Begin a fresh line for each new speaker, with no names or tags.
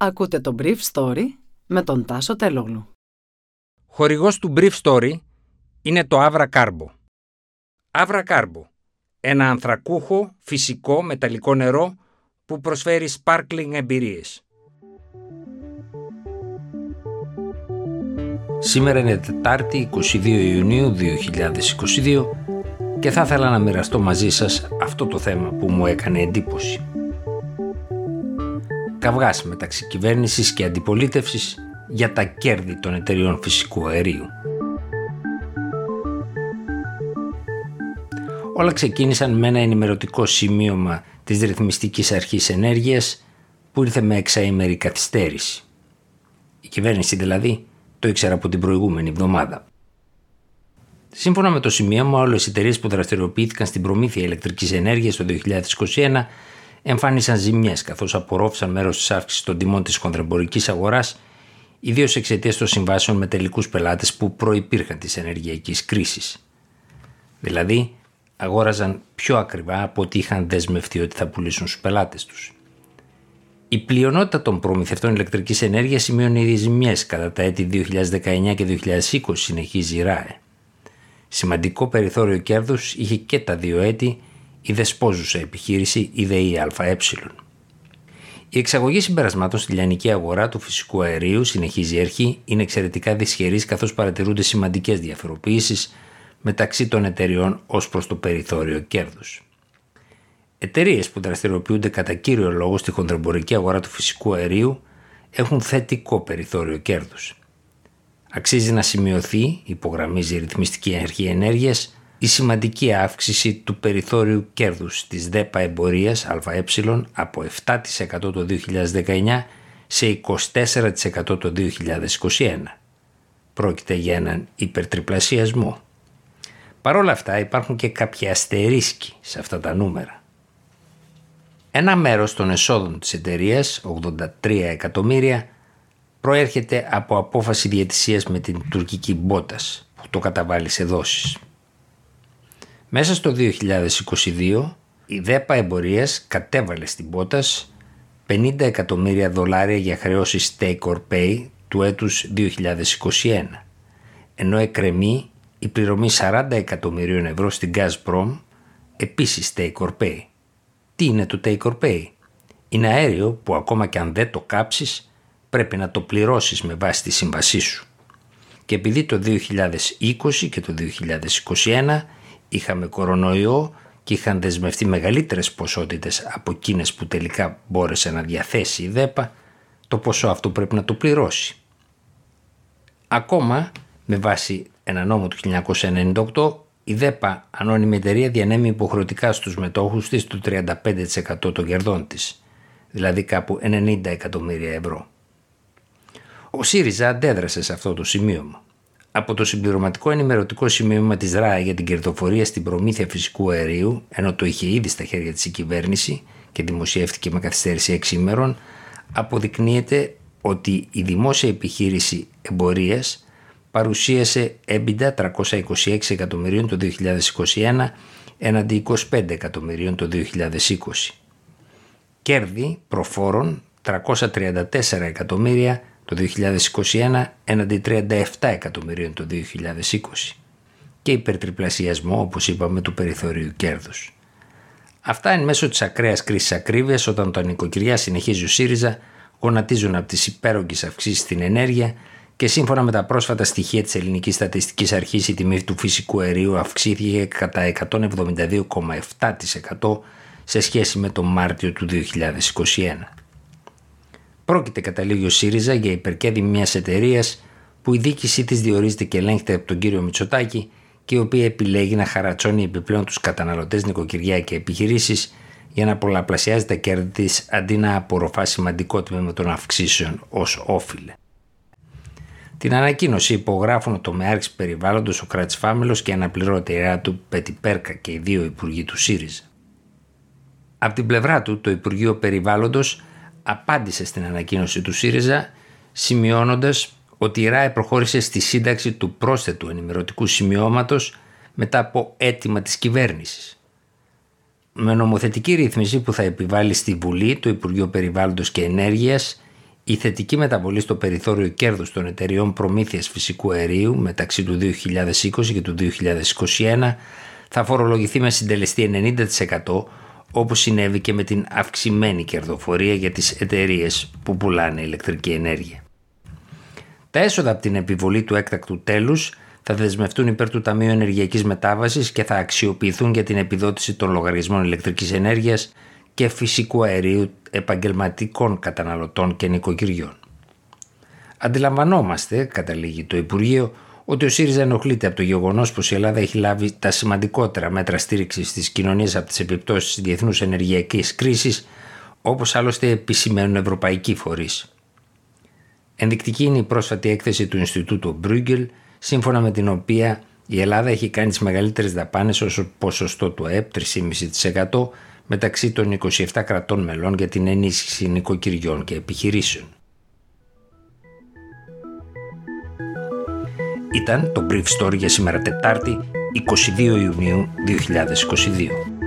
Ακούτε το Brief Story με τον Τάσο Τελόγλου.
Χορηγός του Brief Story είναι το Avra Carbo. Avra Carbo, ένα ανθρακούχο, φυσικό, μεταλλικό νερό που προσφέρει sparkling εμπειρίες. Σήμερα είναι Τετάρτη 22 Ιουνίου 2022 και θα ήθελα να μοιραστώ μαζί σας αυτό το θέμα που μου έκανε εντύπωση. Καυγάς μεταξύ κυβέρνησης και αντιπολίτευσης για τα κέρδη των εταιριών φυσικού αερίου. Όλα ξεκίνησαν με ένα ενημερωτικό σημείωμα της Ρυθμιστικής Αρχής Ενέργειας που ήρθε με εξαήμερη καθυστέρηση. Η κυβέρνηση δηλαδή το ήξερα από την προηγούμενη εβδομάδα. Σύμφωνα με το σημείωμα, όλες οι εταιρείες που δραστηριοποιήθηκαν στην προμήθεια ηλεκτρικής ενέργειας το 2021 εμφάνισαν ζημιές καθώς απορρόφησαν μέρος της αύξησης των τιμών της χονδρεμπορικής αγοράς, ιδίως εξαιτίας των συμβάσεων με τελικούς πελάτες που προπήρχαν της ενεργειακής κρίσης. Δηλαδή, αγόραζαν πιο ακριβά από ό,τι είχαν δεσμευτεί ότι θα πουλήσουν στους πελάτες τους. Η πλειονότητα των προμηθευτών ηλεκτρικής ενέργειας σημείωνε ήδη ζημιές κατά τα έτη 2019 και 2020, συνεχίζει η ΡΑΕ. Σημαντικό περιθώριο κέρδους είχε και τα δύο έτη η δεσπόζουσα επιχείρηση η ΔΕΗ-ΑΕ. Η εξαγωγή συμπερασμάτων στη λιανική αγορά του φυσικού αερίου, συνεχίζει η αρχή, είναι εξαιρετικά δυσχερής καθώς παρατηρούνται σημαντικές διαφοροποιήσεις μεταξύ των εταιριών ως προς το περιθώριο κέρδους. Εταιρείες που δραστηριοποιούνται κατά κύριο λόγο στη χονδρεμπορική αγορά του φυσικού αερίου έχουν θετικό περιθώριο κέρδους. Αξίζει να σημειωθεί, υπογραμμίζει η Ρυθμιστική Αρχή Ενέργειας, η σημαντική αύξηση του περιθώριου κέρδους της ΔΕΠΑ εμπορίας ΑΕ από 7% το 2019 σε 24% το 2021. Πρόκειται για έναν υπερτριπλασιασμό. Παρ' όλα αυτά υπάρχουν και κάποια αστερίσκοι σε αυτά τα νούμερα. Ένα μέρος των εσόδων της εταιρείας, 83 εκατομμύρια, προέρχεται από απόφαση διαιτησίας με την τουρκική Μπότας που το καταβάλει σε δόσεις. Μέσα στο 2022 η ΔΕΠΑ Εμπορίας κατέβαλε στην Μπότας 50 εκατομμύρια δολάρια για χρεώσεις take or pay του έτους 2021 ενώ εκρεμεί η πληρωμή 40 εκατομμυρίων ευρώ στην Gazprom επίσης take or pay. Τι είναι το take or pay? Είναι αέριο που ακόμα και αν δεν το κάψεις πρέπει να το πληρώσεις με βάση τη σύμβασή σου. Και επειδή το 2020 και το 2021 είχαμε κορονοϊό και είχαν δεσμευτεί μεγαλύτερες ποσότητες από εκείνες που τελικά μπόρεσε να διαθέσει η ΔΕΠΑ, το ποσό αυτό πρέπει να το πληρώσει. Ακόμα, με βάση ένα νόμο του 1998, η ΔΕΠΑ ανώνυμη εταιρεία διανέμει υποχρεωτικά στους μετόχους της το 35% των κερδών της, δηλαδή κάπου 90 εκατομμύρια ευρώ. Ο ΣΥΡΙΖΑ αντέδρασε σε αυτό το σημείωμα. Από το συμπληρωματικό ενημερωτικό σημείωμα της ΡΑΕ για την κερδοφορία στην προμήθεια φυσικού αερίου, ενώ το είχε ήδη στα χέρια της η κυβέρνηση και δημοσιεύτηκε με καθυστέρηση 6 ημερών, αποδεικνύεται ότι η δημόσια επιχείρηση εμπορίας παρουσίασε έμπιντα 326 εκατομμυρίων το 2021 έναντι 25 εκατομμυρίων το 2020. Κέρδη προφόρων 334 εκατομμύρια το 2021 έναντι 37 εκατομμυρίων το 2020 και υπερτριπλασιασμό όπως είπαμε του περιθωρίου κέρδους. Αυτά εν μέσω της ακραίας κρίσης ακρίβειας όταν τα νοικοκυριά συνεχίζει ο ΣΥΡΙΖΑ γονατίζουν από τις υπέρογγες αυξήσεις στην ενέργεια και σύμφωνα με τα πρόσφατα στοιχεία της Ελληνικής Στατιστικής Αρχής η τιμή του φυσικού αερίου αυξήθηκε κατά 172,7% σε σχέση με τον Μάρτιο του 2021. Πρόκειται καταλήγει ο ΣΥΡΙΖΑ για υπερκέδη μιας εταιρείας που η δίκησή της διορίζεται και ελέγχεται από τον κύριο Μητσοτάκη και η οποία επιλέγει να χαρατσώνει επιπλέον τους καταναλωτές, νοικοκυριά και επιχειρήσεις για να πολλαπλασιάζει τα κέρδη της αντί να απορροφά σημαντικό τμήμα των αυξήσεων ως όφιλε. Την ανακοίνωση υπογράφουν ο τομεάρχη περιβάλλοντος ο Κρατσφάμελο και η αναπληρώτηρά του Πέτη Πέρκα και οι δύο υπουργοί του ΣΥΡΙΖΑ. Από την πλευρά του, το Υπουργείο Περιβάλλοντος απάντησε στην ανακοίνωση του ΣΥΡΙΖΑ σημειώνοντας ότι η ΡΑΕ προχώρησε στη σύνταξη του πρόσθετου ενημερωτικού σημειώματος μετά από αίτημα της κυβέρνησης. Με νομοθετική ρύθμιση που θα επιβάλλει στη Βουλή το Υπουργείο Περιβάλλοντος και Ενέργειας Η θετική μεταβολή στο περιθώριο κέρδους των εταιριών προμήθειας φυσικού αερίου μεταξύ του 2020 και του 2021 θα φορολογηθεί με συντελεστή 90% όπως συνέβη και με την αυξημένη κερδοφορία για τις εταιρείες που πουλάνε ηλεκτρική ενέργεια. Τα έσοδα από την επιβολή του έκτακτου τέλους θα δεσμευτούν υπέρ του Ταμείου Ενεργειακής Μετάβασης και θα αξιοποιηθούν για την επιδότηση των λογαριασμών ηλεκτρικής ενέργειας και φυσικού αερίου επαγγελματικών καταναλωτών και νοικοκυριών. Αντιλαμβανόμαστε, καταλήγει το Υπουργείο, ότι ο ΣΥΡΙΖΑ ενοχλείται από το γεγονός πως η Ελλάδα έχει λάβει τα σημαντικότερα μέτρα στήριξης της κοινωνίας από τις επιπτώσεις της διεθνούς ενεργειακής κρίσης, όπως άλλωστε επισημαίνουν ευρωπαϊκοί φορείς. Ενδεικτική είναι η πρόσφατη έκθεση του Ινστιτούτου Μπρούγκελ, σύμφωνα με την οποία η Ελλάδα έχει κάνει τις μεγαλύτερες δαπάνες ως ποσοστό του ΑΕΠ 3,5% μεταξύ των 27 κρατών μελών για την ενίσχυση νοικοκυριών και επιχειρήσεων. Ήταν το Brief Story για σήμερα Τετάρτη 22 Ιουνίου 2022.